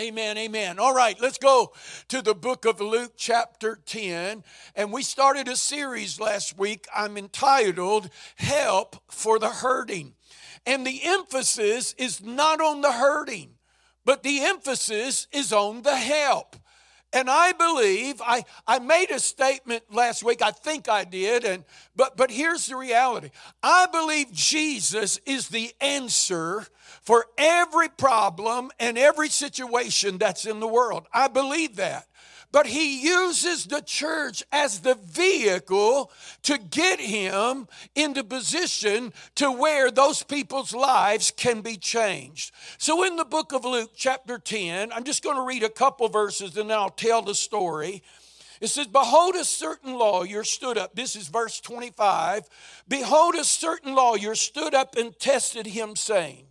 Amen, amen. All right, let's go to the book of Luke, chapter 10. And we started a series last week I'm entitled Help for the Hurting. And the emphasis is not on the hurting, but the emphasis is on the help. And I believe I, I made a statement last week, I think I did, and but but here's the reality. I believe Jesus is the answer for every problem and every situation that's in the world. I believe that but he uses the church as the vehicle to get him into position to where those people's lives can be changed. So in the book of Luke, chapter 10, I'm just going to read a couple verses and then I'll tell the story. It says, Behold, a certain lawyer stood up. This is verse 25. Behold, a certain lawyer stood up and tested him, saying,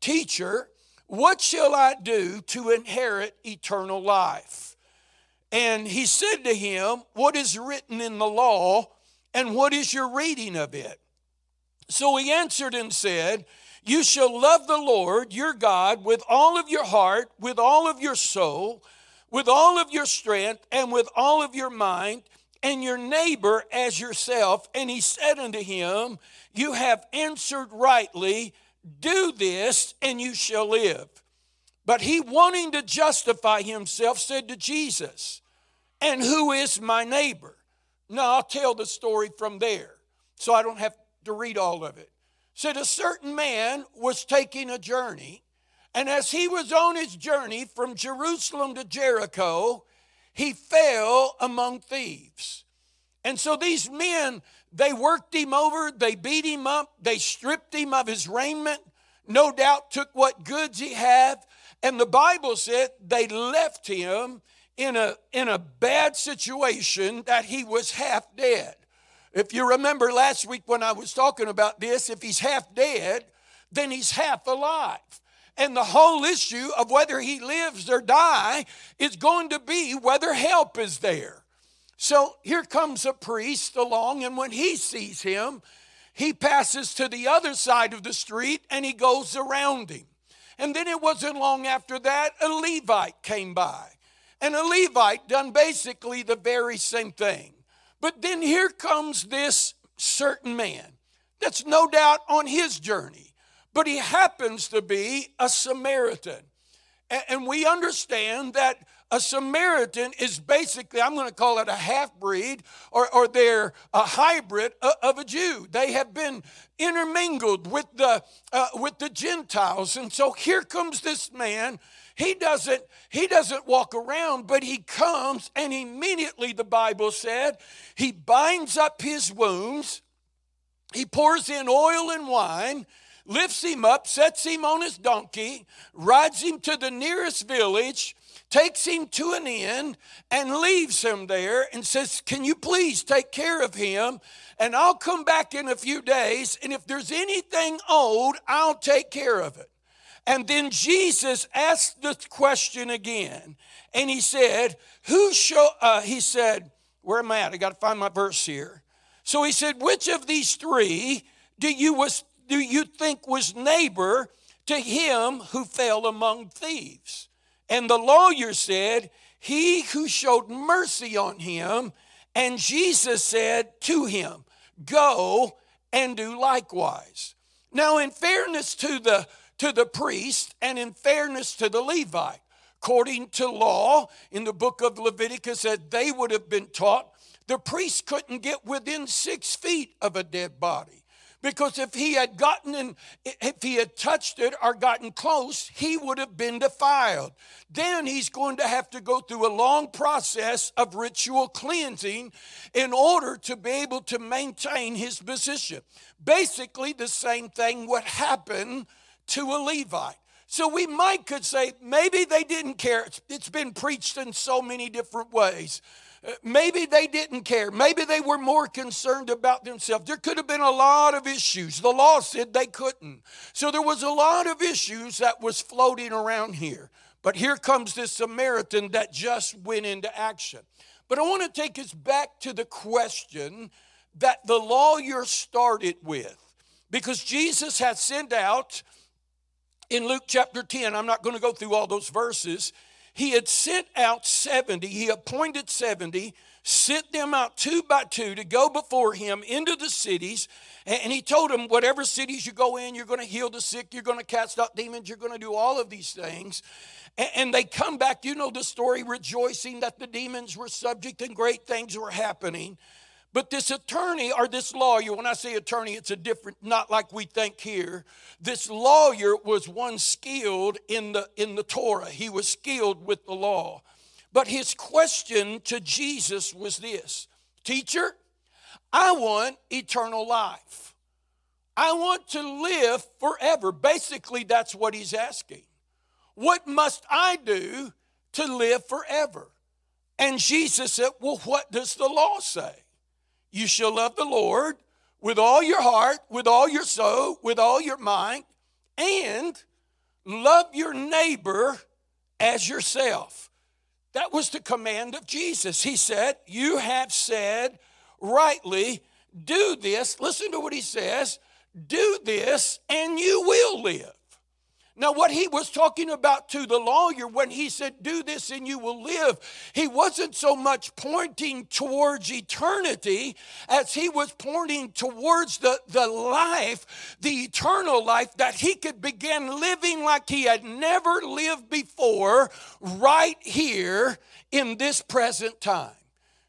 Teacher, what shall I do to inherit eternal life? And he said to him, What is written in the law, and what is your reading of it? So he answered and said, You shall love the Lord your God with all of your heart, with all of your soul, with all of your strength, and with all of your mind, and your neighbor as yourself. And he said unto him, You have answered rightly, do this, and you shall live. But he, wanting to justify himself, said to Jesus, and who is my neighbor? Now I'll tell the story from there so I don't have to read all of it. Said a certain man was taking a journey, and as he was on his journey from Jerusalem to Jericho, he fell among thieves. And so these men, they worked him over, they beat him up, they stripped him of his raiment, no doubt took what goods he had, and the Bible said they left him in a, in a bad situation that he was half dead. If you remember last week when I was talking about this, if he's half dead, then he's half alive. And the whole issue of whether he lives or die is going to be whether help is there. So here comes a priest along, and when he sees him, he passes to the other side of the street and he goes around him. And then it wasn't long after that, a Levite came by and a Levite done basically the very same thing. But then here comes this certain man that's no doubt on his journey, but he happens to be a Samaritan. And we understand that a Samaritan is basically, I'm going to call it a half breed, or, or they're a hybrid of a Jew. They have been intermingled with the, uh, with the Gentiles. And so here comes this man he doesn't he doesn't walk around, but he comes and immediately the Bible said, he binds up his wounds, he pours in oil and wine, lifts him up, sets him on his donkey, rides him to the nearest village, takes him to an inn and leaves him there and says, Can you please take care of him? And I'll come back in a few days, and if there's anything old, I'll take care of it. And then Jesus asked the question again, and he said, Who shall, uh, he said, Where am I at? I got to find my verse here. So he said, Which of these three do you, was, do you think was neighbor to him who fell among thieves? And the lawyer said, He who showed mercy on him. And Jesus said to him, Go and do likewise. Now, in fairness to the to the priest and in fairness to the Levite. According to law in the book of Leviticus, that they would have been taught, the priest couldn't get within six feet of a dead body. Because if he had gotten in, if he had touched it or gotten close, he would have been defiled. Then he's going to have to go through a long process of ritual cleansing in order to be able to maintain his position. Basically, the same thing would happen to a Levite. So we might could say maybe they didn't care. it's been preached in so many different ways. Uh, maybe they didn't care. Maybe they were more concerned about themselves. There could have been a lot of issues. The law said they couldn't. So there was a lot of issues that was floating around here. But here comes this Samaritan that just went into action. But I want to take us back to the question that the lawyer started with. Because Jesus had sent out in Luke chapter 10, I'm not going to go through all those verses. he had sent out 70, he appointed 70, sent them out two by two to go before him into the cities. And he told them, whatever cities you go in, you're going to heal the sick, you're going to cast out demons, you're going to do all of these things. And they come back, you know the story, rejoicing that the demons were subject and great things were happening. But this attorney or this lawyer, when I say attorney, it's a different, not like we think here. This lawyer was one skilled in the in the Torah. He was skilled with the law. But his question to Jesus was this Teacher, I want eternal life. I want to live forever. Basically, that's what he's asking. What must I do to live forever? And Jesus said, Well, what does the law say? You shall love the Lord with all your heart, with all your soul, with all your mind, and love your neighbor as yourself. That was the command of Jesus. He said, You have said rightly, do this. Listen to what he says do this, and you will live. Now, what he was talking about to the lawyer when he said, Do this and you will live, he wasn't so much pointing towards eternity as he was pointing towards the, the life, the eternal life that he could begin living like he had never lived before, right here in this present time.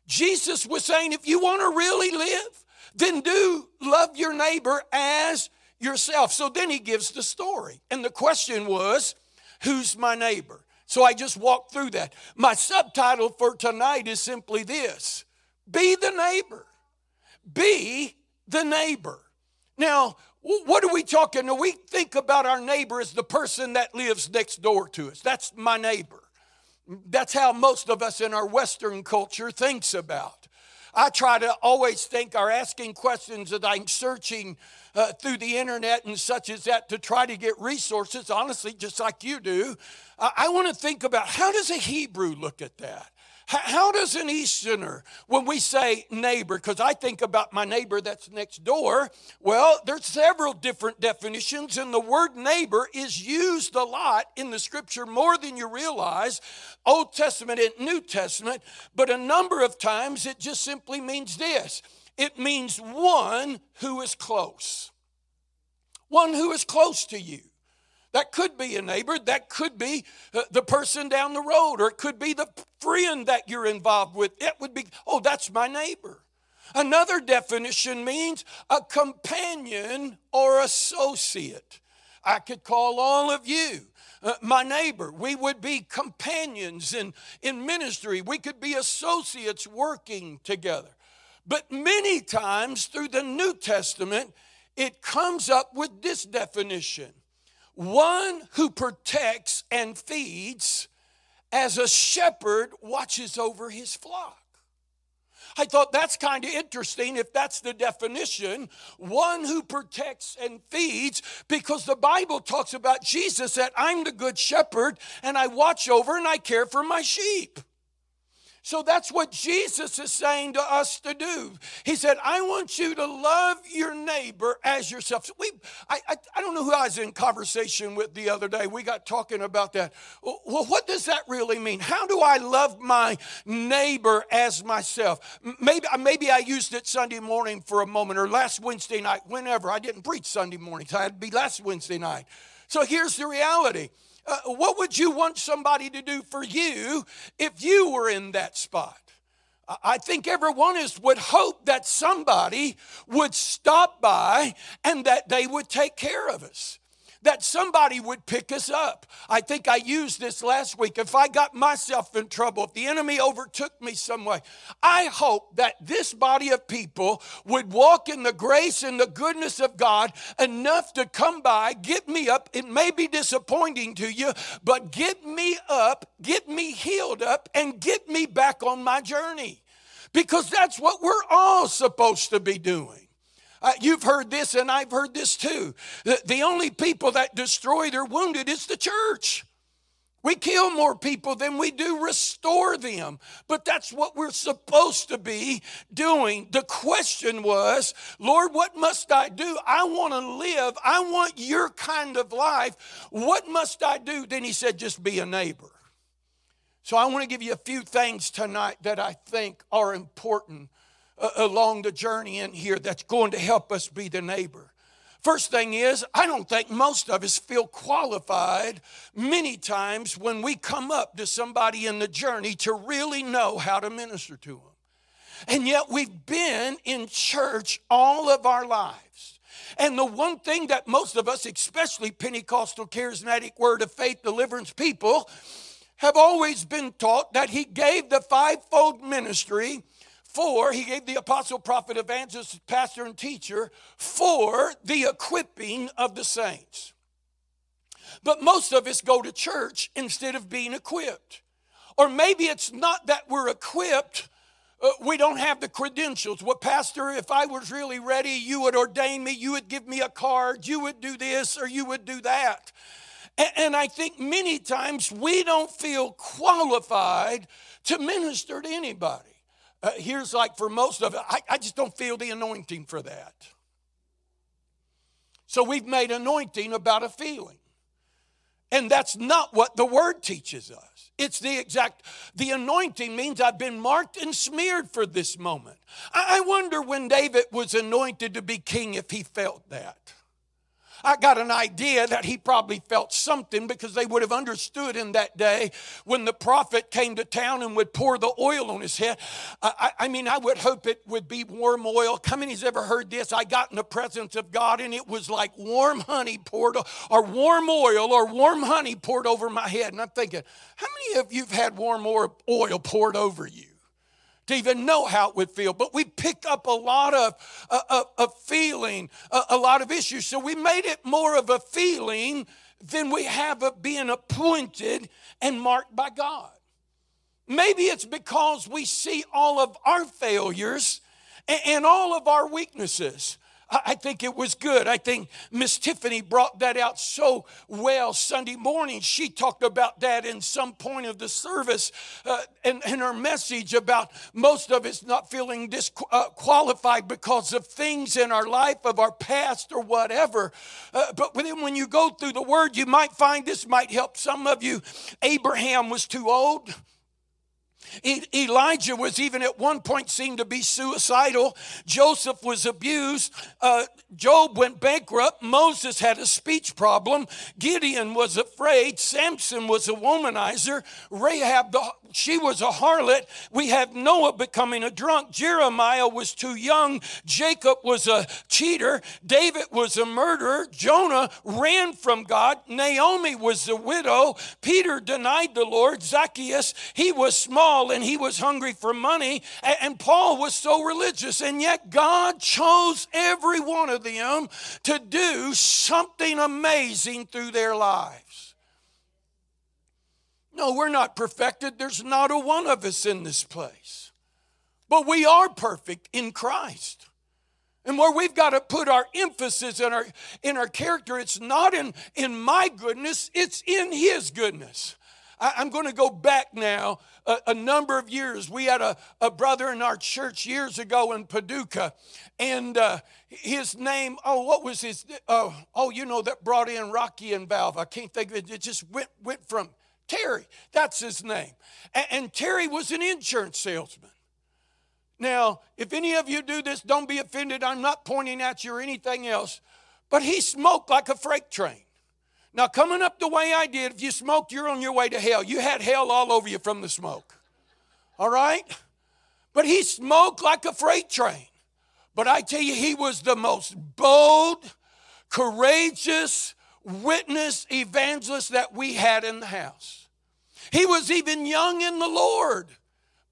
Jesus was saying, If you want to really live, then do love your neighbor as yourself. So then he gives the story. And the question was, Who's my neighbor? So I just walked through that. My subtitle for tonight is simply this Be the neighbor. Be the neighbor. Now, what are we talking? We think about our neighbor as the person that lives next door to us. That's my neighbor. That's how most of us in our Western culture thinks about. I try to always think or asking questions that I'm searching uh, through the internet and such as that to try to get resources, honestly, just like you do. Uh, I want to think about how does a Hebrew look at that? How does an Easterner, when we say neighbor, because I think about my neighbor that's next door, well, there's several different definitions, and the word neighbor is used a lot in the scripture more than you realize, Old Testament and New Testament, but a number of times it just simply means this it means one who is close, one who is close to you. That could be a neighbor, that could be uh, the person down the road, or it could be the friend that you're involved with. It would be, oh, that's my neighbor. Another definition means a companion or associate. I could call all of you uh, my neighbor. We would be companions in, in ministry. We could be associates working together. But many times through the New Testament, it comes up with this definition one who protects and feeds as a shepherd watches over his flock. I thought that's kind of interesting if that's the definition. One who protects and feeds, because the Bible talks about Jesus that I'm the good shepherd and I watch over and I care for my sheep. So that's what Jesus is saying to us to do. He said, I want you to love your neighbor as yourself. So we, I, I, I don't know who I was in conversation with the other day. We got talking about that. Well, what does that really mean? How do I love my neighbor as myself? Maybe, uh, maybe I used it Sunday morning for a moment or last Wednesday night, whenever. I didn't preach Sunday morning, so I had to be last Wednesday night. So here's the reality uh, what would you want somebody to do for you if you were in that spot? I think every one of us would hope that somebody would stop by and that they would take care of us that somebody would pick us up. I think I used this last week. If I got myself in trouble, if the enemy overtook me some way, I hope that this body of people would walk in the grace and the goodness of God enough to come by, get me up. It may be disappointing to you, but get me up, get me healed up, and get me back on my journey. Because that's what we're all supposed to be doing. Uh, you've heard this, and I've heard this too. The, the only people that destroy their wounded is the church. We kill more people than we do restore them. But that's what we're supposed to be doing. The question was, Lord, what must I do? I want to live. I want your kind of life. What must I do? Then he said, just be a neighbor. So I want to give you a few things tonight that I think are important Uh, along the journey in here that's going to help us be the neighbor. First thing is, I don't think most of us feel qualified many times when we come up to somebody in the journey to really know how to minister to them. And yet we've been in church all of our lives. And the one thing that most of us, especially Pentecostal charismatic word of faith deliverance people, have always been taught that he gave the fivefold ministry for, he gave the apostle, prophet, evangelist, pastor, and teacher for the equipping of the saints. But most of us go to church instead of being equipped. Or maybe it's not that we're equipped, uh, we don't have the credentials. Well, Pastor, if I was really ready, you would ordain me, you would give me a card, you would do this, or you would do that. And, and I think many times we don't feel qualified to minister to anybody. Uh, here's like for most of it, I, I just don't feel the anointing for that. So we've made anointing about a feeling. And that's not what the word teaches us. It's the exact, the anointing means I've been marked and smeared for this moment. I wonder when David was anointed to be king if he felt that. I got an idea that he probably felt something because they would have understood in that day when the prophet came to town and would pour the oil on his head. I, I mean, I would hope it would be warm oil. How many's ever heard this? I got in the presence of God and it was like warm honey poured, or warm oil, or warm honey poured over my head. And I'm thinking, how many of you have had warm oil poured over you? To even know how it would feel. But we pick up a lot of, uh, of, of feeling, a, a lot of issues. So we made it more of a feeling than we have of being appointed and marked by God. Maybe it's because we see all of our failures and all of our weaknesses. I think it was good. I think Miss Tiffany brought that out so well Sunday morning. She talked about that in some point of the service uh, in, in her message about most of us not feeling disqualified uh, because of things in our life, of our past, or whatever. Uh, but then when you go through the word, you might find this might help some of you. Abraham was too old. Elijah was even at one point seen to be suicidal. Joseph was abused. Uh, Job went bankrupt. Moses had a speech problem. Gideon was afraid. Samson was a womanizer. Rahab, the, she was a harlot. We have Noah becoming a drunk. Jeremiah was too young. Jacob was a cheater. David was a murderer. Jonah ran from God. Naomi was a widow. Peter denied the Lord. Zacchaeus, he was small and he was hungry for money, and Paul was so religious, and yet God chose every one of them to do something amazing through their lives. No, we're not perfected. There's not a one of us in this place. But we are perfect in Christ. And where we've got to put our emphasis in our in our character, it's not in, in my goodness, it's in his goodness. I, am going to go back now a, a, number of years. We had a, a brother in our church years ago in Paducah, and uh, his name, oh, what was his? Uh, oh, you know, that brought in Rocky and Valve. I can't think of it. It just went, went from Terry. That's his name. And, and Terry was an insurance salesman. Now, if any of you do this, don't be offended. I'm not pointing at you or anything else. But he smoked like a freight train. Now, coming up the way I did, if you smoked, you're on your way to hell. You had hell all over you from the smoke. All right? But he smoked like a freight train. But I tell you, he was the most bold, courageous witness evangelist that we had in the house. He was even young in the Lord,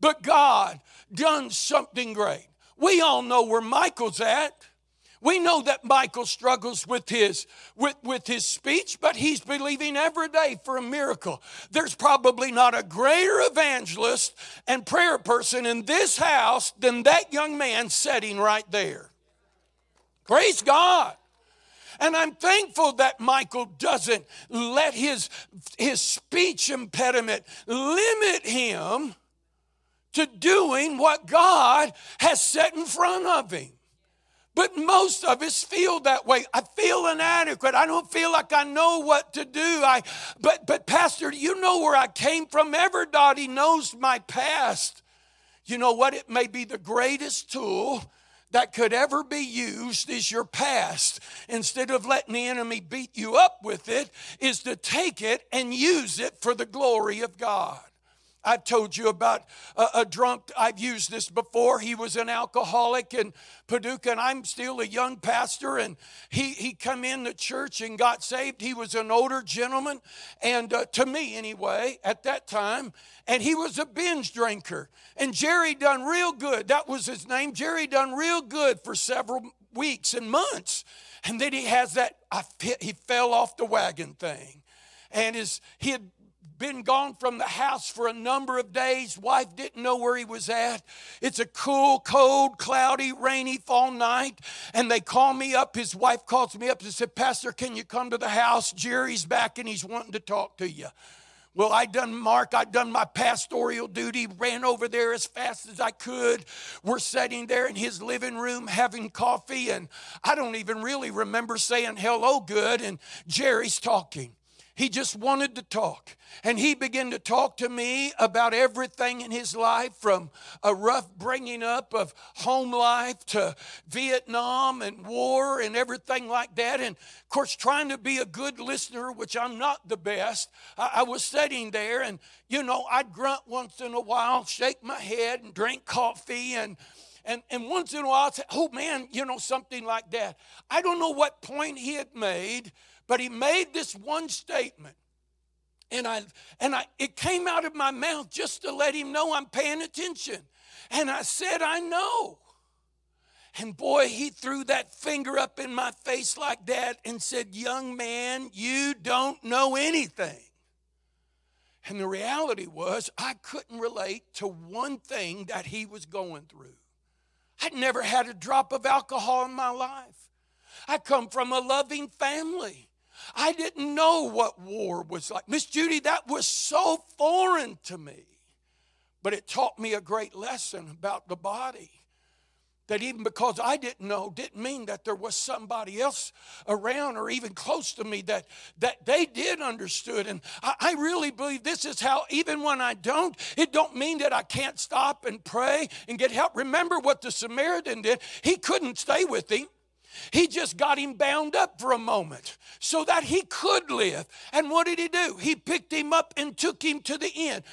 but God done something great. We all know where Michael's at. We know that Michael struggles with his, with, with his speech, but he's believing every day for a miracle. There's probably not a greater evangelist and prayer person in this house than that young man sitting right there. Praise God. And I'm thankful that Michael doesn't let his, his speech impediment limit him to doing what God has set in front of him. But most of us feel that way. I feel inadequate. I don't feel like I know what to do. I but but pastor, you know where I came from. Everybody knows my past. You know what? It may be the greatest tool that could ever be used is your past. Instead of letting the enemy beat you up with it, is to take it and use it for the glory of God. I've told you about a, a, drunk. I've used this before. He was an alcoholic in Paducah, and I'm still a young pastor. And he he come in the church and got saved. He was an older gentleman, and uh, to me anyway, at that time, and he was a binge drinker. And Jerry done real good. That was his name. Jerry done real good for several weeks and months, and then he has that. I, he fell off the wagon thing and his he had been gone from the house for a number of days. Wife didn't know where he was at. It's a cool, cold, cloudy, rainy fall night. And they call me up. His wife calls me up and said, Pastor, can you come to the house? Jerry's back and he's wanting to talk to you. Well, I done Mark, I done my pastoral duty, ran over there as fast as I could. We're sitting there in his living room having coffee, and I don't even really remember saying hello good, and Jerry's talking. He just wanted to talk. And he began to talk to me about everything in his life from a rough bringing up of home life to Vietnam and war and everything like that. And of course, trying to be a good listener, which I'm not the best, I, was sitting there and, you know, I'd grunt once in a while, shake my head, and drink coffee and and, and once in a while, I'd say, oh man, you know, something like that. I don't know what point he had made, but he made this one statement. And I and I it came out of my mouth just to let him know I'm paying attention. And I said, I know. And boy, he threw that finger up in my face like that and said, Young man, you don't know anything. And the reality was, I couldn't relate to one thing that he was going through. I'd never had a drop of alcohol in my life. I come from a loving family. I didn't know what war was like. Miss Judy, that was so foreign to me. But it taught me a great lesson about the body. That even because I didn't know didn't mean that there was somebody else around or even close to me that, that they did understood. And I, I really believe this is how, even when I don't, it don't mean that I can't stop and pray and get help. Remember what the Samaritan did. He couldn't stay with him. He just got him bound up for a moment so that he could live. And what did he do? He picked him up and took him to the inn.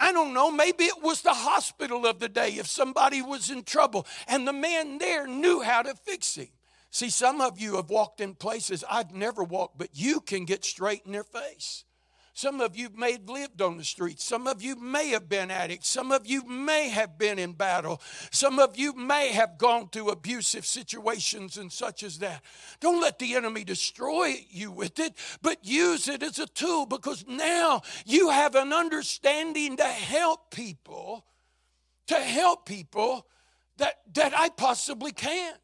I, don't know, maybe it was the hospital of the day if somebody was in trouble and the man there knew how to fix him. See, some of you have walked in places I've never walked, but you can get straight in their face. Some of you may have lived on the streets. Some of you may have been addicts. Some of you may have been in battle. Some of you may have gone through abusive situations and such as that. Don't let the enemy destroy you with it, but use it as a tool because now you have an understanding to help people, to help people that, that I possibly can't.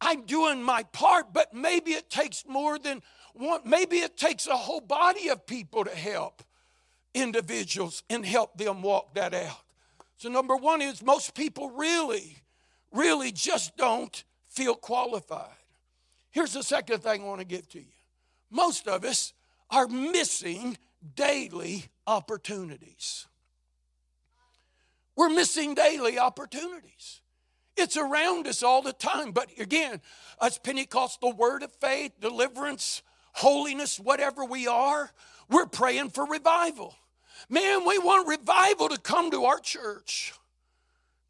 I'm doing my part, but maybe it takes more than maybe it takes a whole body of people to help individuals and help them walk that out. So, number one is most people really, really just don't feel qualified. Here's the second thing I want to give to you most of us are missing daily opportunities. We're missing daily opportunities. It's around us all the time. But again, us Pentecostal word of faith, deliverance, holiness, whatever we are, we're praying for revival. Man, we want revival to come to our church.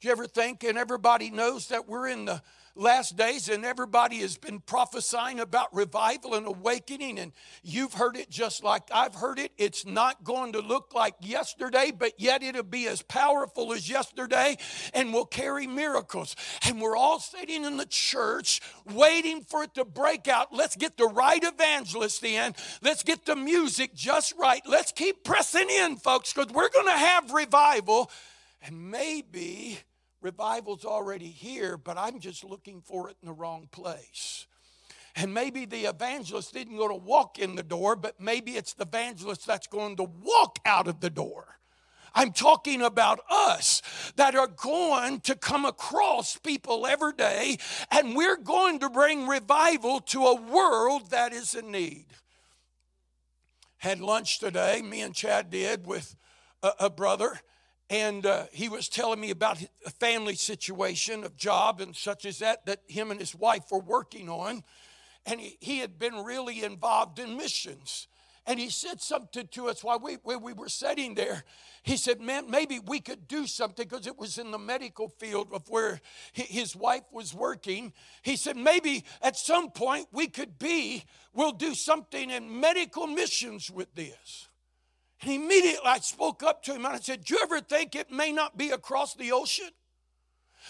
Do you ever think, and everybody knows that we're in the last days, and everybody has been prophesying about revival and awakening, and you've heard it just like I've heard it. It's not going to look like yesterday, but yet it'll be as powerful as yesterday and will carry miracles. And we're all sitting in the church waiting for it to break out. Let's get the right evangelist in, let's get the music just right. Let's keep pressing in, folks, because we're going to have revival. And maybe Revival's already here, but I'm just looking for it in the wrong place. And maybe the evangelist didn't go to walk in the door, but maybe it's the evangelist that's going to walk out of the door. I'm talking about us that are going to come across people every day, and we're going to bring revival to a world that is in need. Had lunch today, me and Chad did with a, a brother and uh, he was telling me about a family situation of job and such as that that him and his wife were working on. And he, he had been really involved in missions. And he said something to us while we, while we were sitting there. He said man maybe we could do something because it was in the medical field of where his wife was working. He said maybe at some point we could be we'll do something in medical missions with this and immediately I spoke up to him and I said, Do you ever think it may not be across the ocean?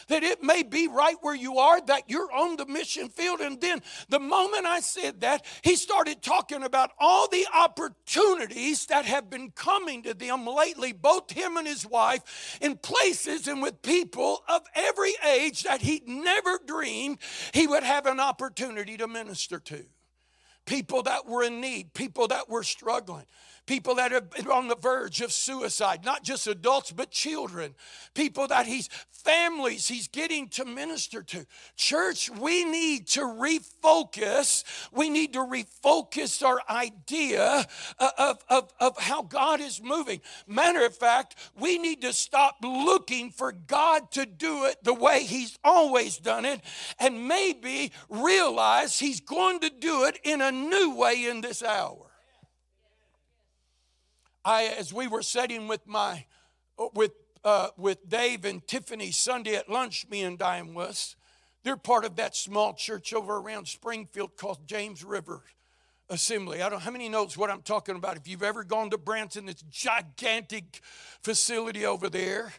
That it may be right where you are, that you're on the mission field. And then the moment I said that, he started talking about all the opportunities that have been coming to them lately, both him and his wife, in places and with people of every age that he'd never dreamed he would have an opportunity to minister to. People that were in need, people that were struggling people that are on the verge of suicide, not just adults, but children, people that he's, families he's getting to minister to. Church, we need to refocus. We need to refocus our idea of, of, of how God is moving. Matter of fact, we need to stop looking for God to do it the way he's always done it and maybe realize he's going to do it in a new way in this hour. I, as we were sitting with my, with, uh, with Dave and Tiffany Sunday at lunch, me and Diane was, they're part of that small church over around Springfield called James River Assembly. I don't how many knows what I'm talking about. If you've ever gone to Branson, it's gigantic facility over there.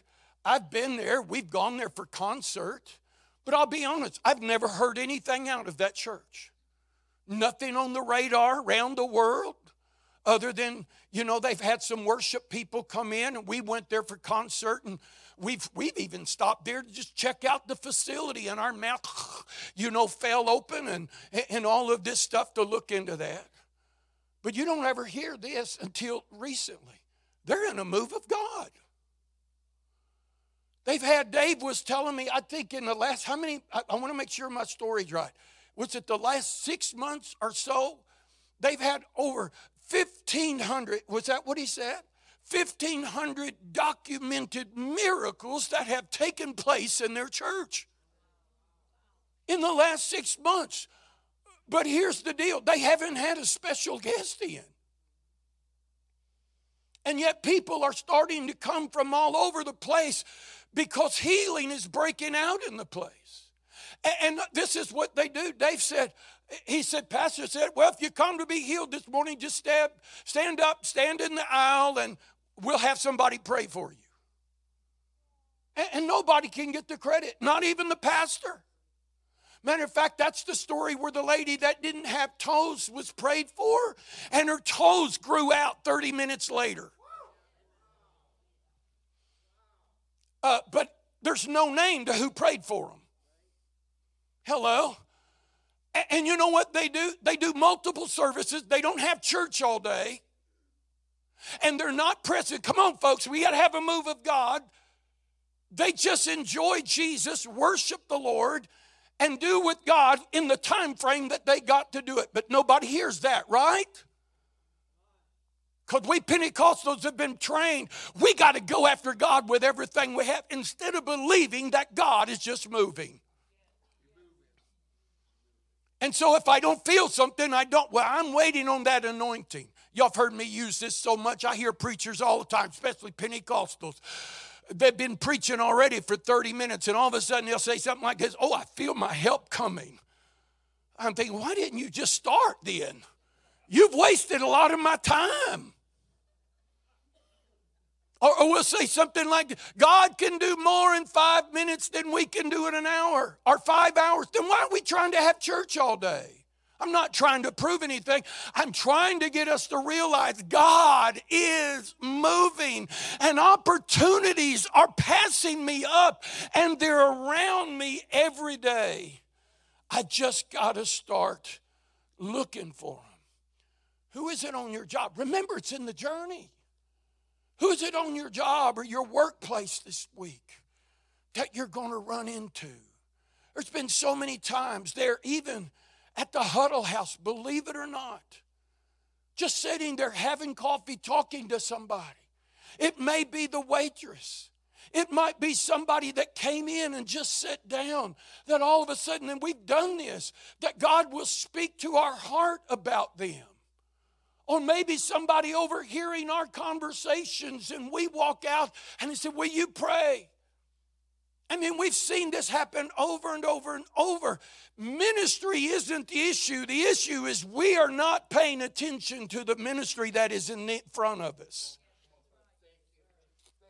I've been there. We've gone there for concert. But I'll be honest, I've never heard anything out of that church. Nothing on the radar around the world other than, you know, they've had some worship people come in and we went there for concert and we've, we've even stopped there to just check out the facility and our mouth, you know, fell open and, and all of this stuff to look into that. But you don't ever hear this until recently. They're in a move of God. They've had, Dave was telling me, I think in the last, how many, I, I want to make sure my story's right. Was it the last six months or so? They've had over 1,500, was that what he said? 1,500 documented miracles that have taken place in their church in the last six months. But here's the deal they haven't had a special guest in. And yet people are starting to come from all over the place because healing is breaking out in the place. And this is what they do. Dave said, he said, Pastor said, well, if you come to be healed this morning, just stand, stand up, stand in the aisle, and we'll have somebody pray for you. And, and nobody can get the credit, not even the pastor. Matter of fact, that's the story where the lady that didn't have toes was prayed for, and her toes grew out 30 minutes later. Uh, but there's no name to who prayed for them. Hello? And you know what they do? They do multiple services. They don't have church all day. And they're not pressing. Come on, folks, we got to have a move of God. They just enjoy Jesus, worship the Lord, and do with God in the time frame that they got to do it. But nobody hears that, right? Because we Pentecostals have been trained, we got to go after God with everything we have instead of believing that God is just moving. And so if I don't feel something, I don't. Well, I'm waiting on that anointing. Y'all have heard me use this so much. I hear preachers all the time, especially Pentecostals. They've been preaching already for 30 minutes, and all of a sudden they'll say something like this Oh, I feel my help coming. I'm thinking, why didn't you just start then? You've wasted a lot of my time. Or, or, we'll say something like, God can do more in five minutes than we can do in an hour or five hours. Then why are we trying to have church all day? I'm not trying to prove anything. I'm trying to get us to realize God is moving and opportunities are passing me up and they're around me every day. I just got to start looking for them. Who is it on your job? Remember, it's in the journey. Who's it on your job or your workplace this week that you're going to run into? There's been so many times there, even at the huddle house, believe it or not, just sitting there having coffee, talking to somebody. It may be the waitress. It might be somebody that came in and just sat down, that all of a sudden, and we've done this, that God will speak to our heart about them. Or maybe somebody overhearing our conversations and we walk out and he said, Will you pray? I mean, we've seen this happen over and over and over. Ministry isn't the issue. The issue is we are not paying attention to the ministry that is in front of us.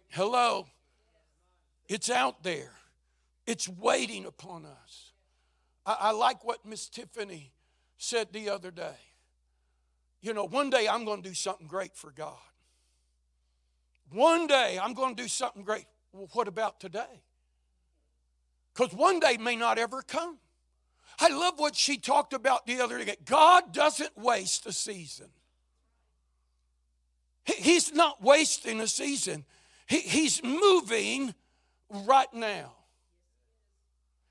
Hello. It's out there, it's waiting upon us. I, I like what Miss Tiffany said the other day. You know, one day I'm going to do something great for God. One day I'm going to do something great. Well, what about today? Because one day may not ever come. I love what she talked about the other day. God doesn't waste a season. He's not wasting a season. He's moving right now.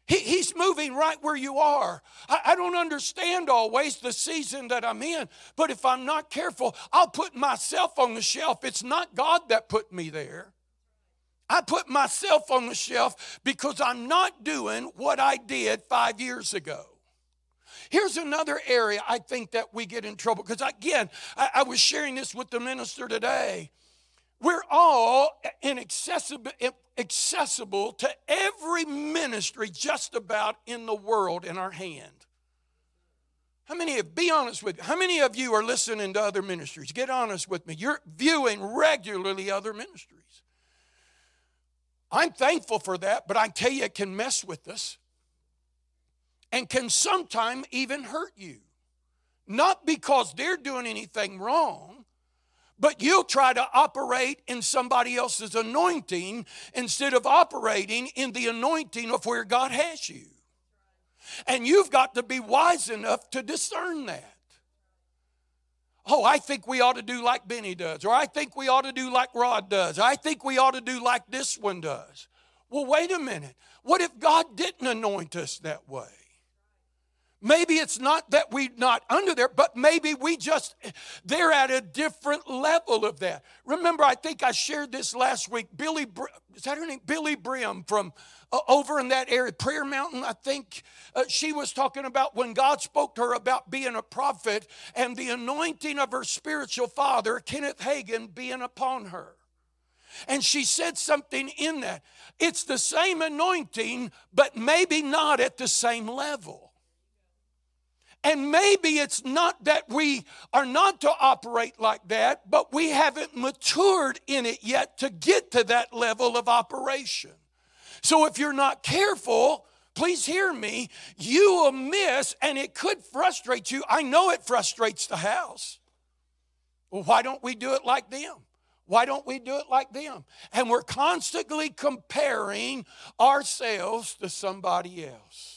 He, he's moving right where you are. I, I don't understand always the season that I'm in, but if I'm not careful, I'll put myself on the shelf. It's not God that put me there. I put myself on the shelf because I'm not doing what I did five years ago. Here's another area I think that we get in trouble because, again, I, I was sharing this with the minister today. We're all inaccessible, accessible to every ministry just about in the world in our hand. How many of be honest with me? How many of you are listening to other ministries? Get honest with me. You're viewing regularly other ministries. I'm thankful for that, but I tell you, it can mess with us and can sometimes even hurt you. Not because they're doing anything wrong, but you'll try to operate in somebody else's anointing instead of operating in the anointing of where God has you. And you've got to be wise enough to discern that. Oh, I think we ought to do like Benny does, or I think we ought to do like Rod does, I think we ought to do like this one does. Well, wait a minute. What if God didn't anoint us that way? Maybe it's not that we're not under there, but maybe we just, they're at a different level of that. Remember, I think I shared this last week. Billye, is that her name? Billye Brim from uh, over in that area, Prayer Mountain, I think uh, she was talking about when God spoke to her about being a prophet and the anointing of her spiritual father, Kenneth Hagin, being upon her. And she said something in that. It's the same anointing, but maybe not at the same level. And maybe it's not that we are not to operate like that, but we haven't matured in it yet to get to that level of operation. So if you're not careful, please hear me, you will miss, and it could frustrate you. I know it frustrates the house. Well, why don't we do it like them? Why don't we do it like them? And we're constantly comparing ourselves to somebody else.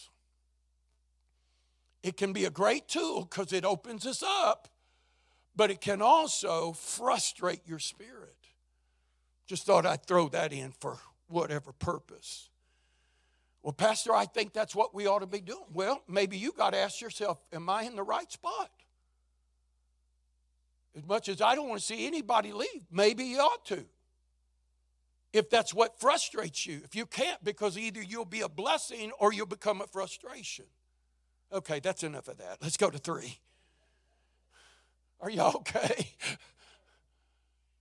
It can be a great tool because it opens us up, but it can also frustrate your spirit. Just thought I'd throw that in for whatever purpose. Well, Pastor, I think that's what we ought to be doing. Well, maybe you got to ask yourself, am I in the right spot? As much as I don't want to see anybody leave, maybe you ought to. If that's what frustrates you, if you can't, because either you'll be a blessing or you'll become a frustration. Okay, that's enough of that. Let's go to three. Are you okay?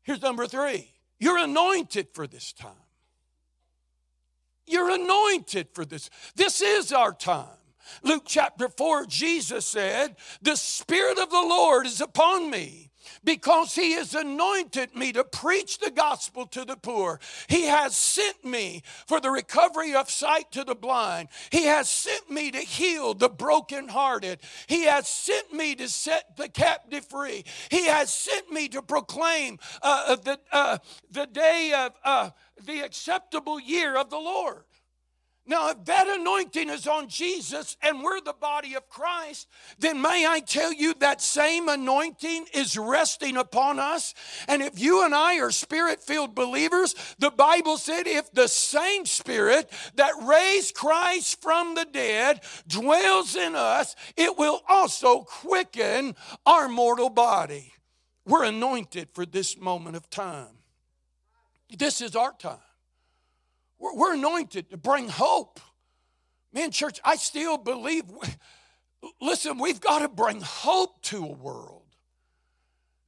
Here's number three you're anointed for this time. You're anointed for this. This is our time. Luke chapter 4, Jesus said, The Spirit of the Lord is upon me because he has anointed me to preach the gospel to the poor. He has sent me for the recovery of sight to the blind. He has sent me to heal the brokenhearted. He has sent me to set the captive free. He has sent me to proclaim uh, the, uh, the day of uh, the acceptable year of the Lord. Now, if that anointing is on Jesus and we're the body of Christ, then may I tell you that same anointing is resting upon us. And if you and I are spirit filled believers, the Bible said if the same spirit that raised Christ from the dead dwells in us, it will also quicken our mortal body. We're anointed for this moment of time. This is our time. We're, we're anointed to bring hope. Man, church, I still believe, listen, we've got to bring hope to a world.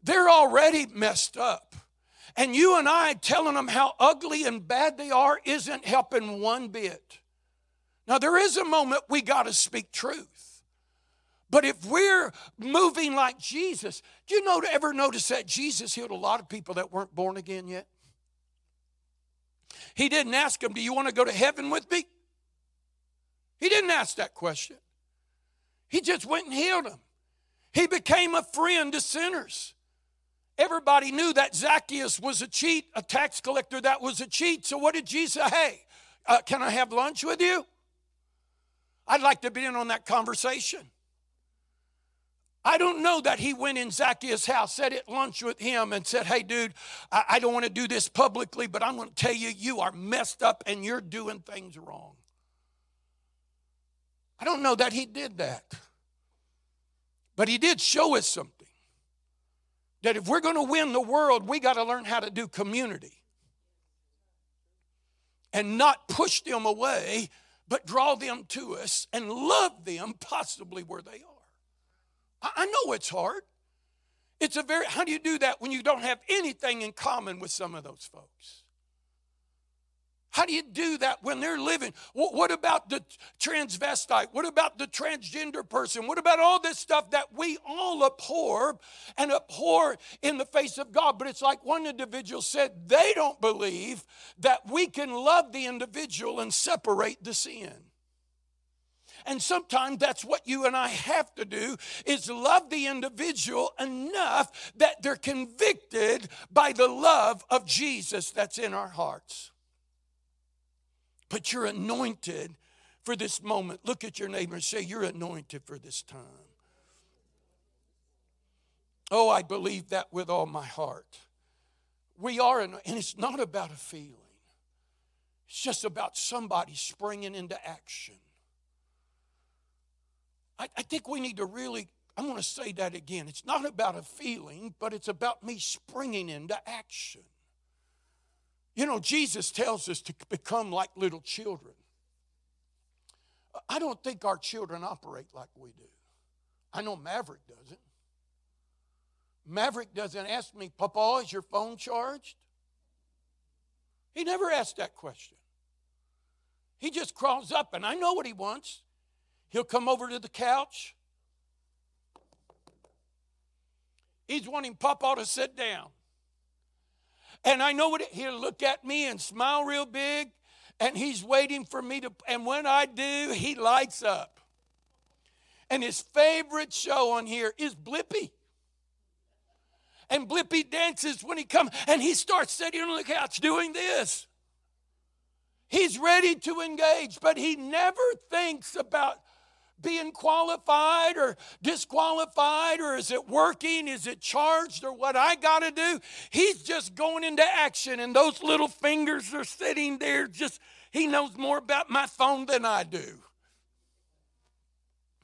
They're already messed up. And you and I telling them how ugly and bad they are isn't helping one bit. Now, there is a moment we got to speak truth. But if we're moving like Jesus, do you know, ever notice that Jesus healed a lot of people that weren't born again yet? He didn't ask him, Do you want to go to heaven with me? He didn't ask that question. He just went and healed him. He became a friend to sinners. Everybody knew that Zacchaeus was a cheat, a tax collector that was a cheat. So what did Jesus say? Hey, uh, can I have lunch with you? I'd like to be in on that conversation. I don't know that he went in Zacchaeus' house, sat at lunch with him, and said, Hey, dude, I, I don't want to do this publicly, but I'm going to tell you, you are messed up and you're doing things wrong. I don't know that he did that. But he did show us something that if we're going to win the world, we got to learn how to do community and not push them away, but draw them to us and love them possibly where they are. I know it's hard. It's a very, how do you do that when you don't have anything in common with some of those folks? How do you do that when they're living? What about the transvestite? What about the transgender person? What about all this stuff that we all abhor and abhor in the face of God? But it's like one individual said, they don't believe that we can love the individual and separate the sin. And sometimes that's what you and I have to do is love the individual enough that they're convicted by the love of Jesus that's in our hearts. But you're anointed for this moment. Look at your neighbor and say, You're anointed for this time. Oh, I believe that with all my heart. We are, and it's not about a feeling, it's just about somebody springing into action. I, I think we need to really, I'm going to say that again. It's not about a feeling, but it's about me springing into action. You know, Jesus tells us to become like little children. I don't think our children operate like we do. I know Maverick doesn't. Maverick doesn't ask me, Papa, is your phone charged? He never asked that question. He just crawls up, and I know what he wants. He'll come over to the couch. He's wanting Papa to sit down. And I know what it, he'll look at me and smile real big, and he's waiting for me to. And when I do, he lights up. And his favorite show on here is Blippi. And Blippi dances when he comes, and he starts sitting on the couch doing this. He's ready to engage, but he never thinks about being qualified or disqualified or is it working? Is it charged or what I got to do? He's just going into action and those little fingers are sitting there just, he knows more about my phone than I do.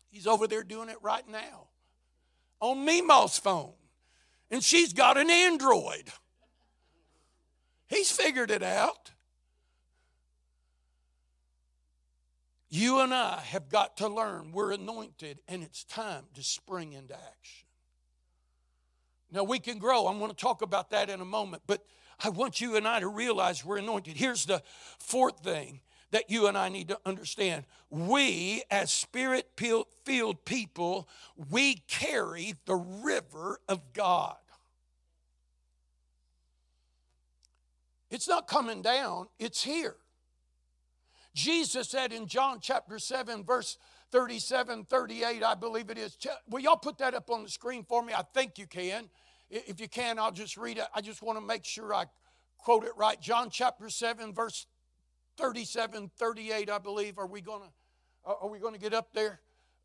He's over there doing it right now on Mima's phone. And she's got an Android. He's figured it out. You and I have got to learn we're anointed and it's time to spring into action. Now, we can grow. I'm going to talk about that in a moment, but I want you and I to realize we're anointed. Here's the fourth thing that you and I need to understand. We, as spirit filled people, we carry the river of God. It's not coming down, it's here. Jesus said in John chapter 7, verse 37, 38, I believe it is. Will y'all put that up on the screen for me? I think you can. If you can, I'll just read it. I just want to make sure I quote it right. John chapter 7, verse 37, 38, I believe. Are we going to? Are we going to get up there?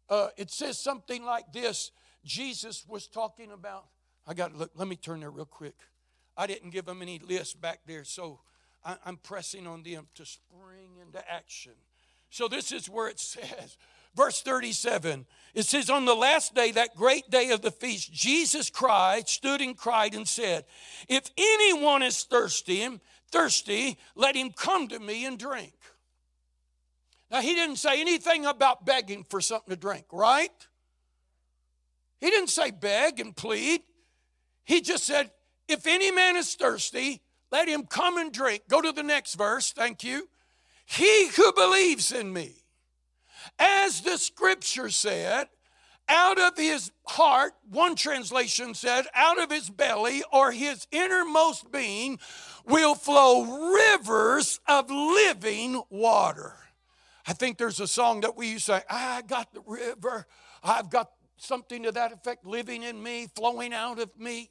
Uh, it says something like this Jesus was talking about. I got to look, let me turn there real quick. I didn't give them any list back there, so I'm pressing on them to spring into action. So this is where it says, verse 37 it says on the last day that great day of the feast jesus cried stood and cried and said if anyone is thirsty thirsty let him come to me and drink now, he didn't say anything about begging for something to drink, right? He didn't say beg and plead. He just said, if any man is thirsty, let him come and drink. Go to the next verse, thank you. He who believes in me, as the scripture said, out of his heart, one translation said, out of his belly or his innermost being will flow rivers of living water. I think there's a song that we used to say, I got the river, I've got something to that effect living in me, flowing out of me.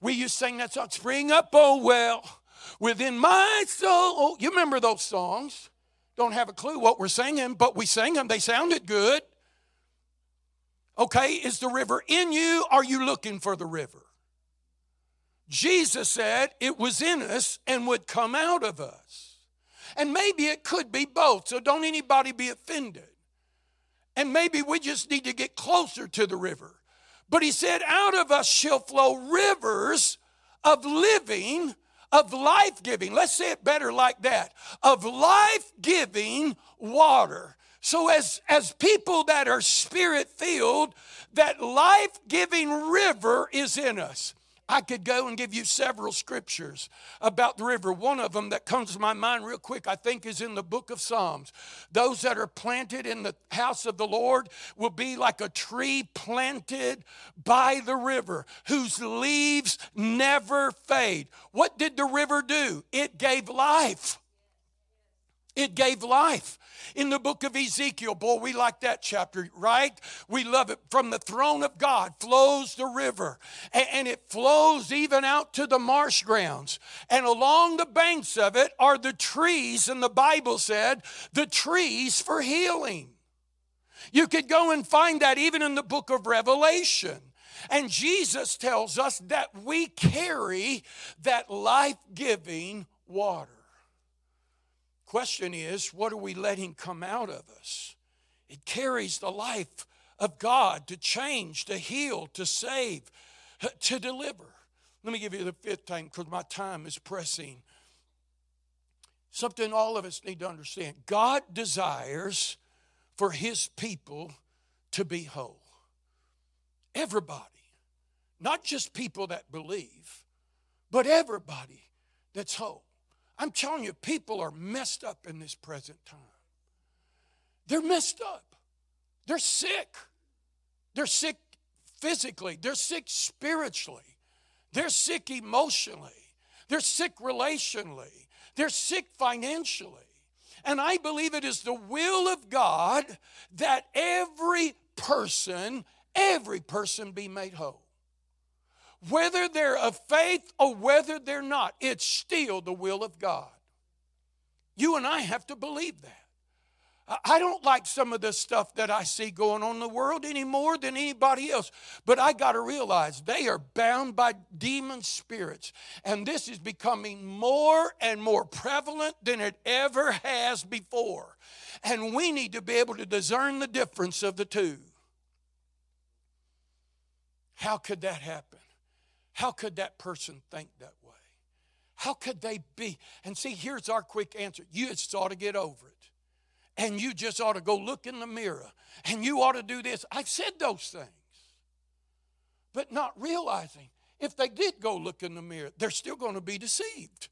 We used to sing that song, Spring Up, oh well, within my soul. Oh, you remember those songs? Don't have a clue what we're singing, but we sang them. They sounded good. Okay, is the river in you? Are you looking for the river? Jesus said it was in us and would come out of us. And maybe it could be both, so don't anybody be offended. And maybe we just need to get closer to the river. But he said, Out of us shall flow rivers of living, of life giving. Let's say it better like that of life giving water. So, as, as people that are spirit filled, that life giving river is in us. I could go and give you several scriptures about the river. One of them that comes to my mind real quick, I think, is in the book of Psalms. Those that are planted in the house of the Lord will be like a tree planted by the river, whose leaves never fade. What did the river do? It gave life. It gave life. In the book of Ezekiel, boy, we like that chapter, right? We love it. From the throne of God flows the river, and it flows even out to the marsh grounds. And along the banks of it are the trees, and the Bible said, the trees for healing. You could go and find that even in the book of Revelation. And Jesus tells us that we carry that life giving water. Question is, what are we letting come out of us? It carries the life of God to change, to heal, to save, to deliver. Let me give you the fifth thing because my time is pressing. Something all of us need to understand God desires for His people to be whole. Everybody, not just people that believe, but everybody that's whole. I'm telling you, people are messed up in this present time. They're messed up. They're sick. They're sick physically, they're sick spiritually, they're sick emotionally, they're sick relationally, they're sick financially. And I believe it is the will of God that every person, every person be made whole whether they're of faith or whether they're not, it's still the will of God. You and I have to believe that. I don't like some of the stuff that I see going on in the world any more than anybody else. But I got to realize they are bound by demon spirits. And this is becoming more and more prevalent than it ever has before. And we need to be able to discern the difference of the two. How could that happen? How could that person think that way? How could they be? And see, here's our quick answer you just ought to get over it. And you just ought to go look in the mirror. And you ought to do this. I've said those things. But not realizing if they did go look in the mirror, they're still going to be deceived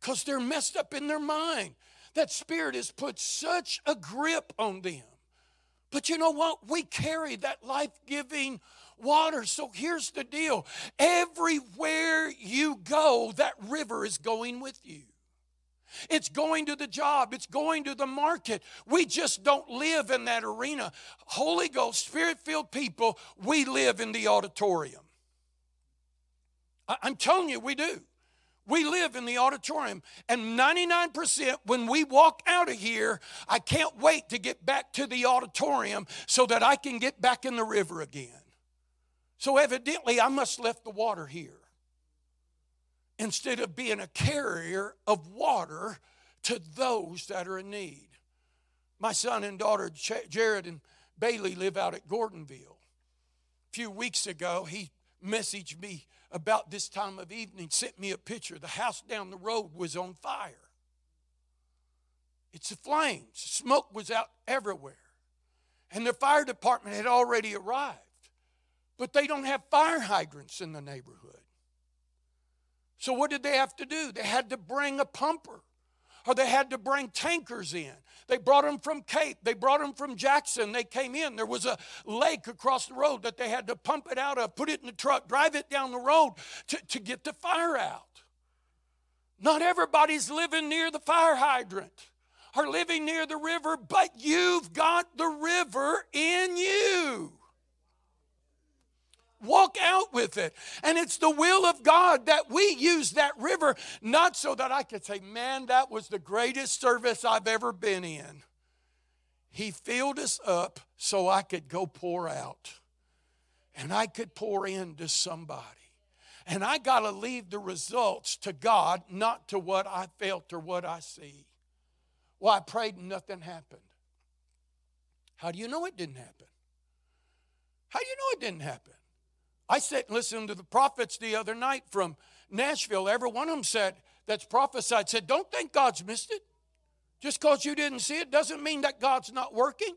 because they're messed up in their mind. That spirit has put such a grip on them. But you know what? We carry that life giving water. So here's the deal everywhere you go, that river is going with you. It's going to the job. It's going to the market. We just don't live in that arena. Holy Ghost, Spirit filled people, we live in the auditorium. I'm telling you, we do. We live in the auditorium, and 99% when we walk out of here, I can't wait to get back to the auditorium so that I can get back in the river again. So, evidently, I must left the water here instead of being a carrier of water to those that are in need. My son and daughter, Jared and Bailey, live out at Gordonville. A few weeks ago, he messaged me about this time of evening, sent me a picture. The house down the road was on fire. It's the flames. Smoke was out everywhere. And the fire department had already arrived. But they don't have fire hydrants in the neighborhood. So what did they have to do? They had to bring a pumper or they had to bring tankers in. They brought them from Cape, they brought them from Jackson. They came in. There was a lake across the road that they had to pump it out of, put it in the truck, drive it down the road to, to get the fire out. Not everybody's living near the fire hydrant or living near the river, but you've got the river in you walk out with it. And it's the will of God that we use that river, not so that I could say, man, that was the greatest service I've ever been in. He filled us up so I could go pour out. And I could pour into somebody. And I got to leave the results to God, not to what I felt or what I see. Well, I prayed and nothing happened. How do you know it didn't happen? How do you know it didn't happen? I sat and listened to the prophets the other night from Nashville. Every one of them said, that's prophesied, said, don't think God's missed it. Just because you didn't see it doesn't mean that God's not working.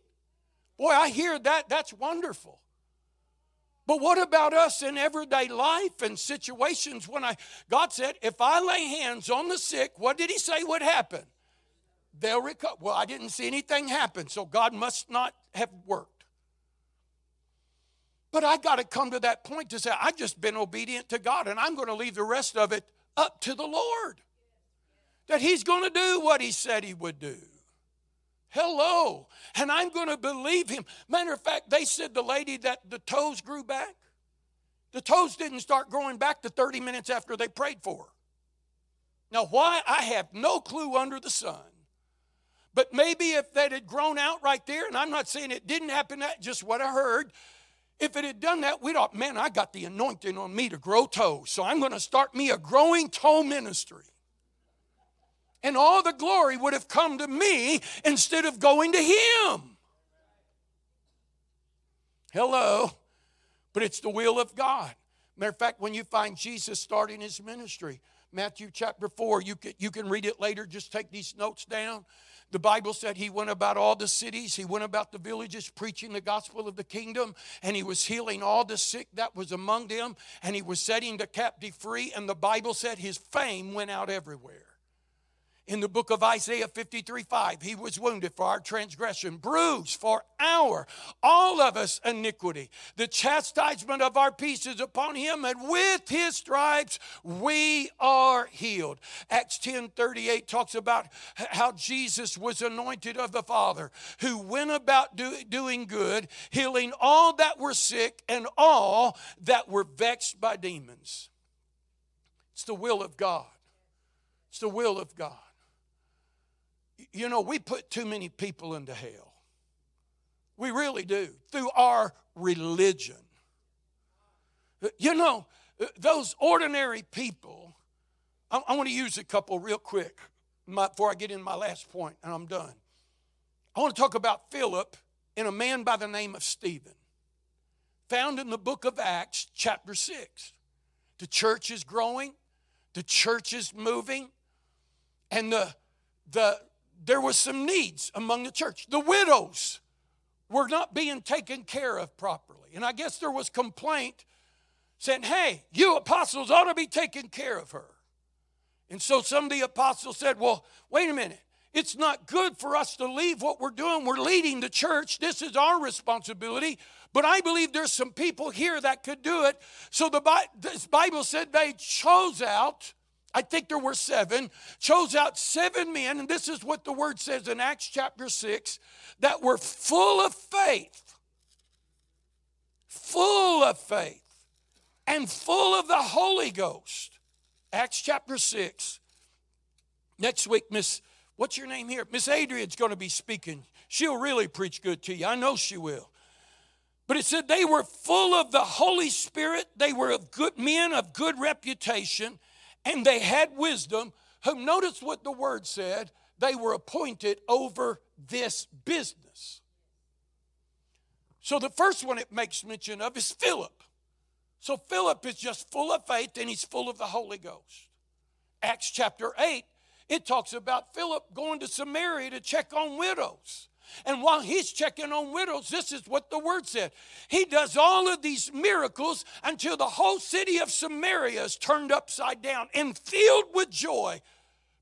Boy, I hear that. That's wonderful. But what about us in everyday life and situations when I God said, if I lay hands on the sick, what did he say would happen? They'll recover. Well, I didn't see anything happen, so God must not have worked. But I got to come to that point to say, I've just been obedient to God and I'm going to leave the rest of it up to the Lord. That He's going to do what He said He would do. Hello. And I'm going to believe Him. Matter of fact, they said the lady that the toes grew back, the toes didn't start growing back to 30 minutes after they prayed for her. Now, why? I have no clue under the sun. But maybe if that had grown out right there, and I'm not saying it didn't happen, that just what I heard, if it had done that, we'd thought, man, I got the anointing on me to grow toes, so I'm going to start me a growing toe ministry. And all the glory would have come to me instead of going to him. Hello. But it's the will of God. Matter of fact, when you find Jesus starting his ministry, Matthew chapter 4, you can, you can read it later, just take these notes down. The Bible said he went about all the cities, he went about the villages preaching the gospel of the kingdom, and he was healing all the sick that was among them, and he was setting the captive free. And the Bible said his fame went out everywhere in the book of Isaiah 53 5. He was wounded for our transgression, bruised for our, all of us, iniquity. The chastisement of our peace is upon him, and with his stripes we are healed. Acts 10 38 talks about how Jesus was anointed of the Father, who went about do, doing good, healing all that were sick and all that were vexed by demons. It's the will of God. It's the will of God. You know, we put too many people into hell. We really do, through our religion. You know, those ordinary people, I, I want to use a couple real quick my, before I get in my last point, and I'm done. I want to talk about Philip and a man by the name of Stephen, found in the book of Acts, chapter 6. The church is growing, the church is moving, and the, the, there was some needs among the church. The widows were not being taken care of properly. And I guess there was complaint saying, hey, you apostles ought to be taking care of her. And so some of the apostles said, well, wait a minute. It's not good for us to leave what we're doing. We're leading the church. This is our responsibility. But I believe there's some people here that could do it. So the Bible said they chose out I think there were seven, chose out seven men, and this is what the word says in Acts chapter 6 that were full of faith, full of faith, and full of the Holy Ghost, Acts chapter 6. Next week, Miss, what's your name here? Miss Adrian's going to be speaking. She'll really preach good to you. I know she will. But it said they were full of the Holy Spirit. They were of good men of good reputation, and they had wisdom. Whom notice what the word said they were appointed over this business. So the first one it makes mention of is Philip. So Philip is just full of faith and he's full of the Holy Ghost. Acts chapter 8, it talks about Philip going to Samaria to check on widows. And while he's checking on widows, this is what the word said. He does all of these miracles until the whole city of Samaria is turned upside down and filled with joy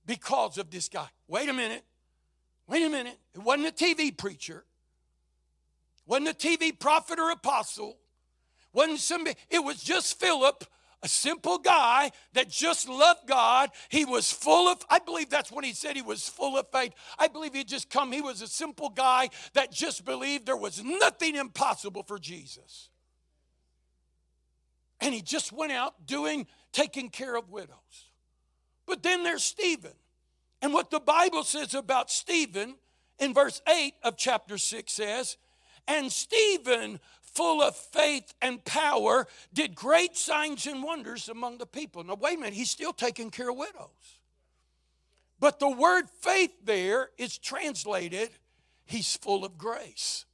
because of this guy. Wait a minute. Wait a minute. It wasn't a TV preacher, wasn't a TV prophet or apostle, wasn't somebody, it was just Philip a simple guy that just loved God. He was full of, I believe that's when he said he was full of faith. I believe he just come, he was a simple guy that just believed there was nothing impossible for Jesus. And he just went out doing, taking care of widows. But then there's Stephen. And what the Bible says about Stephen in verse 8 of chapter 6 says, and Stephen full of faith and power, did great signs and wonders among the people. Now, wait a minute, he's still taking care of widows. But the word faith there is translated, he's full of grace.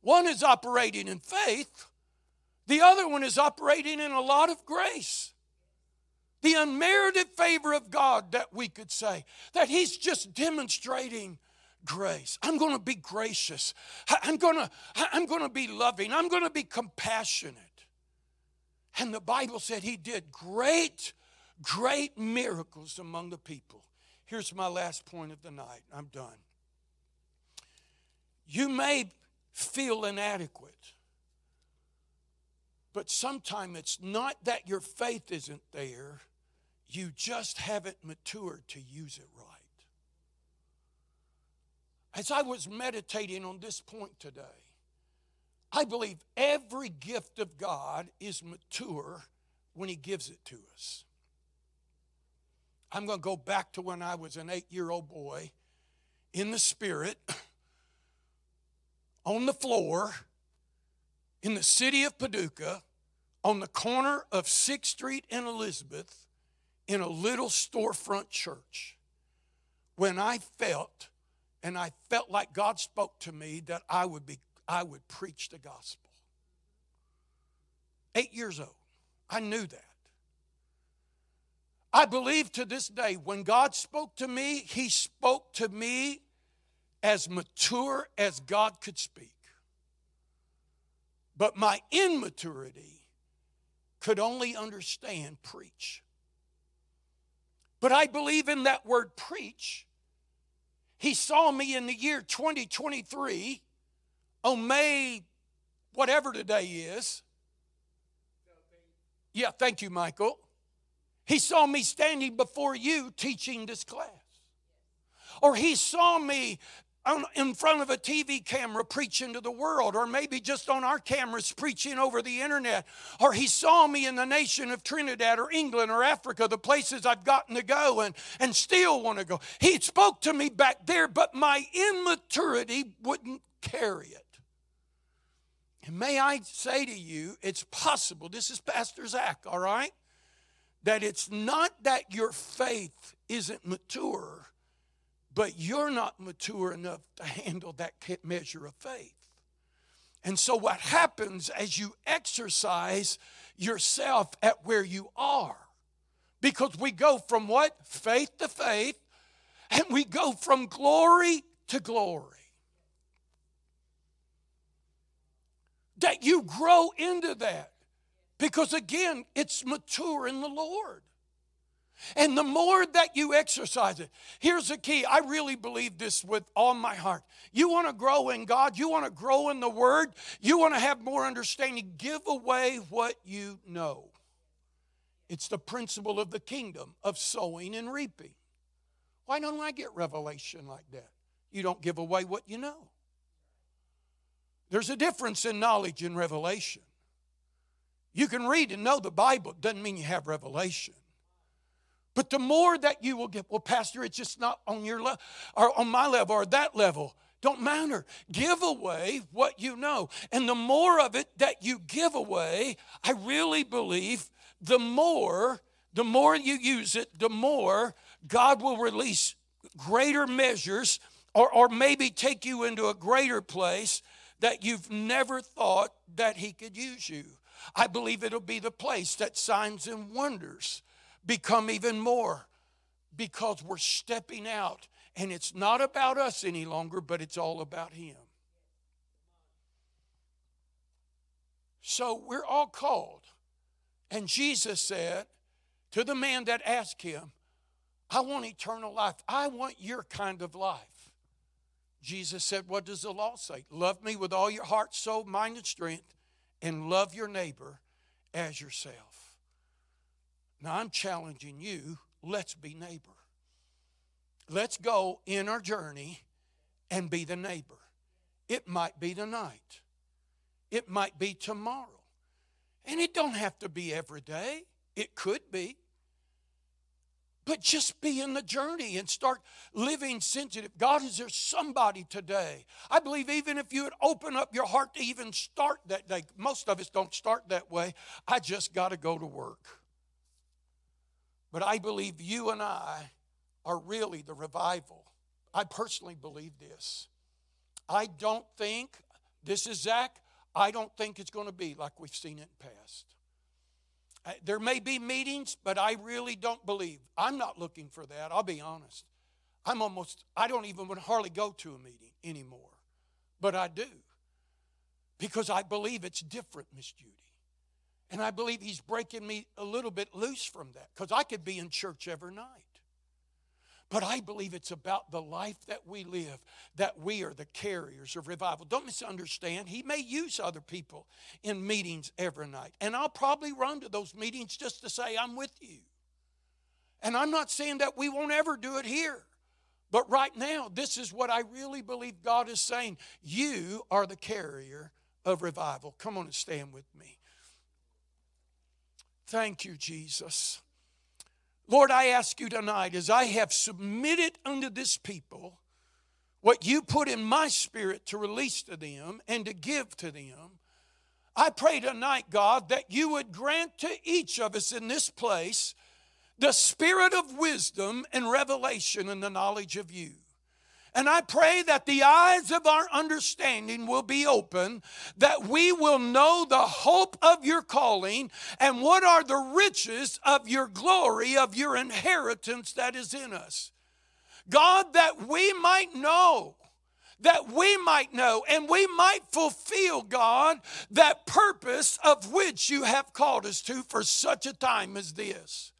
One is operating in faith, the other one is operating in a lot of grace. The unmerited favor of God, that we could say, that he's just demonstrating grace. I'm going to be gracious. I'm going to I'm going to be loving. I'm going to be compassionate. And the Bible said he did great great miracles among the people. Here's my last point of the night. I'm done. You may feel inadequate. But sometimes it's not that your faith isn't there, you just haven't matured to use it right. As I was meditating on this point today, I believe every gift of God is mature when He gives it to us. I'm going to go back to when I was an eight year old boy in the Spirit on the floor in the city of Paducah on the corner of 6th Street and Elizabeth in a little storefront church when I felt and I felt like God spoke to me that I would be I would preach the gospel. 8 years old. I knew that. I believe to this day when God spoke to me, he spoke to me as mature as God could speak. But my immaturity could only understand preach. But I believe in that word preach he saw me in the year 2023 on May, whatever today is. Yeah, thank you, Michael. He saw me standing before you teaching this class. Or he saw me in front of a TV camera preaching to the world, or maybe just on our cameras preaching over the internet, or he saw me in the nation of Trinidad or England or Africa, the places I've gotten to go and, and still want to go. He spoke to me back there, but my immaturity wouldn't carry it. And may I say to you, it's possible, this is Pastor Zack, all right? That it's not that your faith isn't mature but you're not mature enough to handle that measure of faith. And so, what happens as you exercise yourself at where you are? Because we go from what? Faith to faith, and we go from glory to glory. That you grow into that. Because again, it's mature in the Lord. And the more that you exercise it, here's the key. I really believe this with all my heart. You want to grow in God, you want to grow in the Word, you want to have more understanding, give away what you know. It's the principle of the kingdom of sowing and reaping. Why don't I get revelation like that? You don't give away what you know. There's a difference in knowledge and revelation. You can read and know the Bible, doesn't mean you have revelation. But the more that you will get, well, Pastor, it's just not on your level or on my level or that level. Don't matter. Give away what you know. And the more of it that you give away, I really believe the more, the more you use it, the more God will release greater measures or, or maybe take you into a greater place that you've never thought that He could use you. I believe it'll be the place that signs and wonders become even more because we're stepping out and it's not about us any longer, but it's all about Him. So we're all called. And Jesus said to the man that asked him, I want eternal life. I want your kind of life. Jesus said, What does the law say? Love me with all your heart, soul, mind, and strength, and love your neighbor as yourself. Now I'm challenging you, let's be neighbor. Let's go in our journey and be the neighbor. It might be tonight. It might be tomorrow. And it don't have to be every day. It could be. But just be in the journey and start living sensitive. God, is there somebody today? I believe even if you would open up your heart to even start that day, most of us don't start that way. I just got to go to work. But I believe you and I are really the revival. I personally believe this. I don't think, this is Zack, I don't think it's going to be like we've seen it in past. Uh, there may be meetings, but I really don't believe. I'm not looking for that, I'll be honest. I'm almost, I don't even hardly go to a meeting anymore, but I do because I believe it's different, Miss Judy. And I believe he's breaking me a little bit loose from that because I could be in church every night. But I believe it's about the life that we live, that we are the carriers of revival. Don't misunderstand. He may use other people in meetings every night. And I'll probably run to those meetings just to say, I'm with you. And I'm not saying that we won't ever do it here. But right now, this is what I really believe God is saying. You are the carrier of revival. Come on and stand with me. Thank you, Jesus. Lord, I ask you tonight, as I have submitted unto this people what you put in my spirit to release to them and to give to them, I pray tonight, God, that you would grant to each of us in this place the spirit of wisdom and revelation and the knowledge of you. And I pray that the eyes of our understanding will be open, that we will know the hope of your calling and what are the riches of your glory, of your inheritance that is in us. God, that we might know that we might know and we might fulfill, God, that purpose of which you have called us to for such a time as this.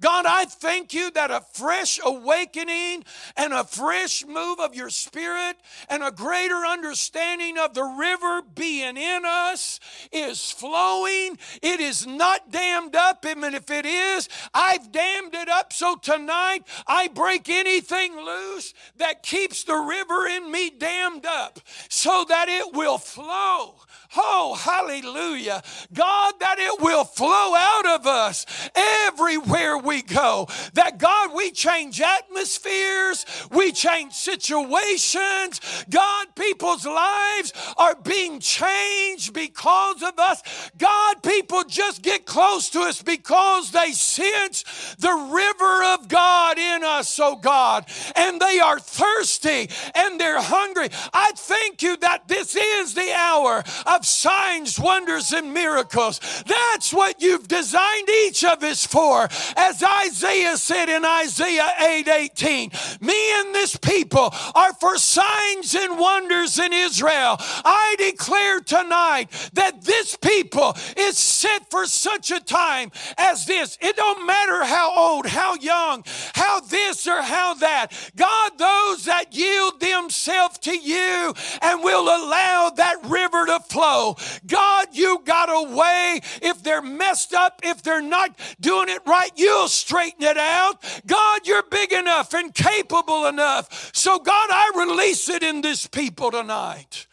God, I thank you that a fresh awakening and a fresh move of your spirit and a greater understanding of the river being in us is flowing. It is not dammed up. And if it is, I've dammed it up. So tonight, I break anything loose that keeps the river in me dammed up so that it will flow Oh, hallelujah. God, that it will flow out of us everywhere we go. That God, we change atmospheres, we change situations. God, people's lives are being changed because of us. God, people just get close to us because they sense the river of God in us, oh God. And they are thirsty and they're hungry. I thank you that this is the hour of signs, wonders, and miracles. That's what you've designed each of us for. As Isaiah said in Isaiah 8 18, me and this people are for signs and wonders in Israel. I declare tonight that this people is set for such a time as this. It don't matter how old, how young, how this or how that. God, those that yield themselves to you and will allow that river to flow flow. God, you got a way. If they're messed up, if they're not doing it right, you'll straighten it out. God, you're big enough and capable enough. So, God, I release it in this people tonight.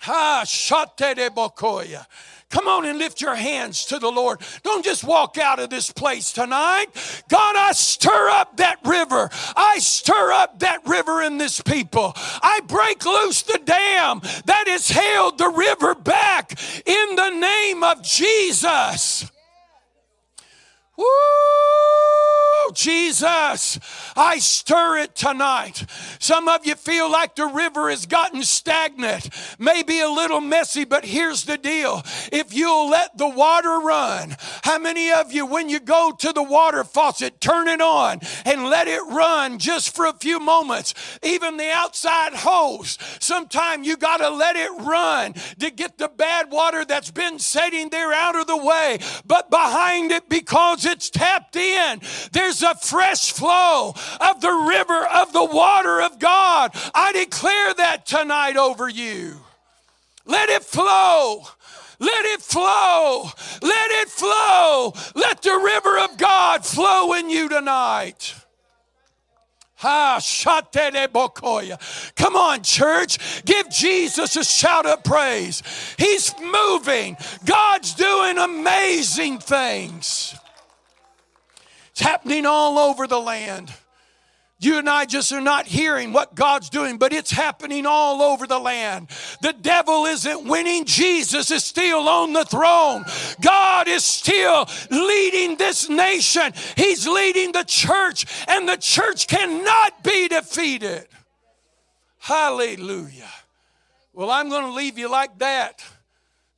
Ha, shate de bokoya. Come on and lift your hands to the Lord. Don't just walk out of this place tonight. God, I stir up that river. I stir up that river in this people. I break loose the dam that has held the river back in the name of Jesus. Woo! Oh, Jesus, I stir it tonight. Some of you feel like the river has gotten stagnant, maybe a little messy, but here's the deal. If you'll let the water run, how many of you, when you go to the water faucet, turn it on and let it run just for a few moments? Even the outside hose, sometimes you got to let it run to get the bad water that's been sitting there out of the way. But behind it, because it's tapped in, there's a fresh flow of the river of the water of God. I declare that tonight over you. Let it flow. Let it flow. Let it flow. Let the river of God flow in you tonight. Ah, Come on, church. Give Jesus a shout of praise. He's moving. God's doing amazing things. It's happening all over the land. You and I just are not hearing what God's doing, but it's happening all over the land. The devil isn't winning, Jesus is still on the throne. God is still leading this nation, He's leading the church, and the church cannot be defeated. Hallelujah. Well, I'm going to leave you like that.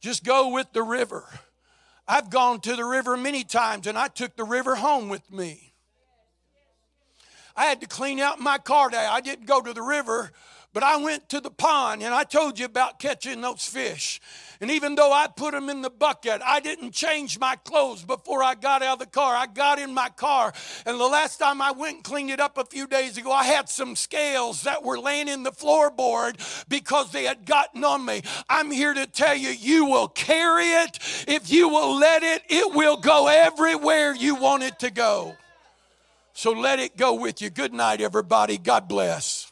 Just go with the river. I've gone to the river many times and I took the river home with me. I had to clean out my car day. I didn't go to the river, but I went to the pond and I told you about catching those fish. And even though I put them in the bucket, I didn't change my clothes before I got out of the car. I got in my car, and the last time I went and cleaned it up a few days ago, I had some scales that were laying in the floorboard because they had gotten on me. I'm here to tell you, you will carry it. If you will let it, it will go everywhere you want it to go. So let it go with you. Good night, everybody. God bless.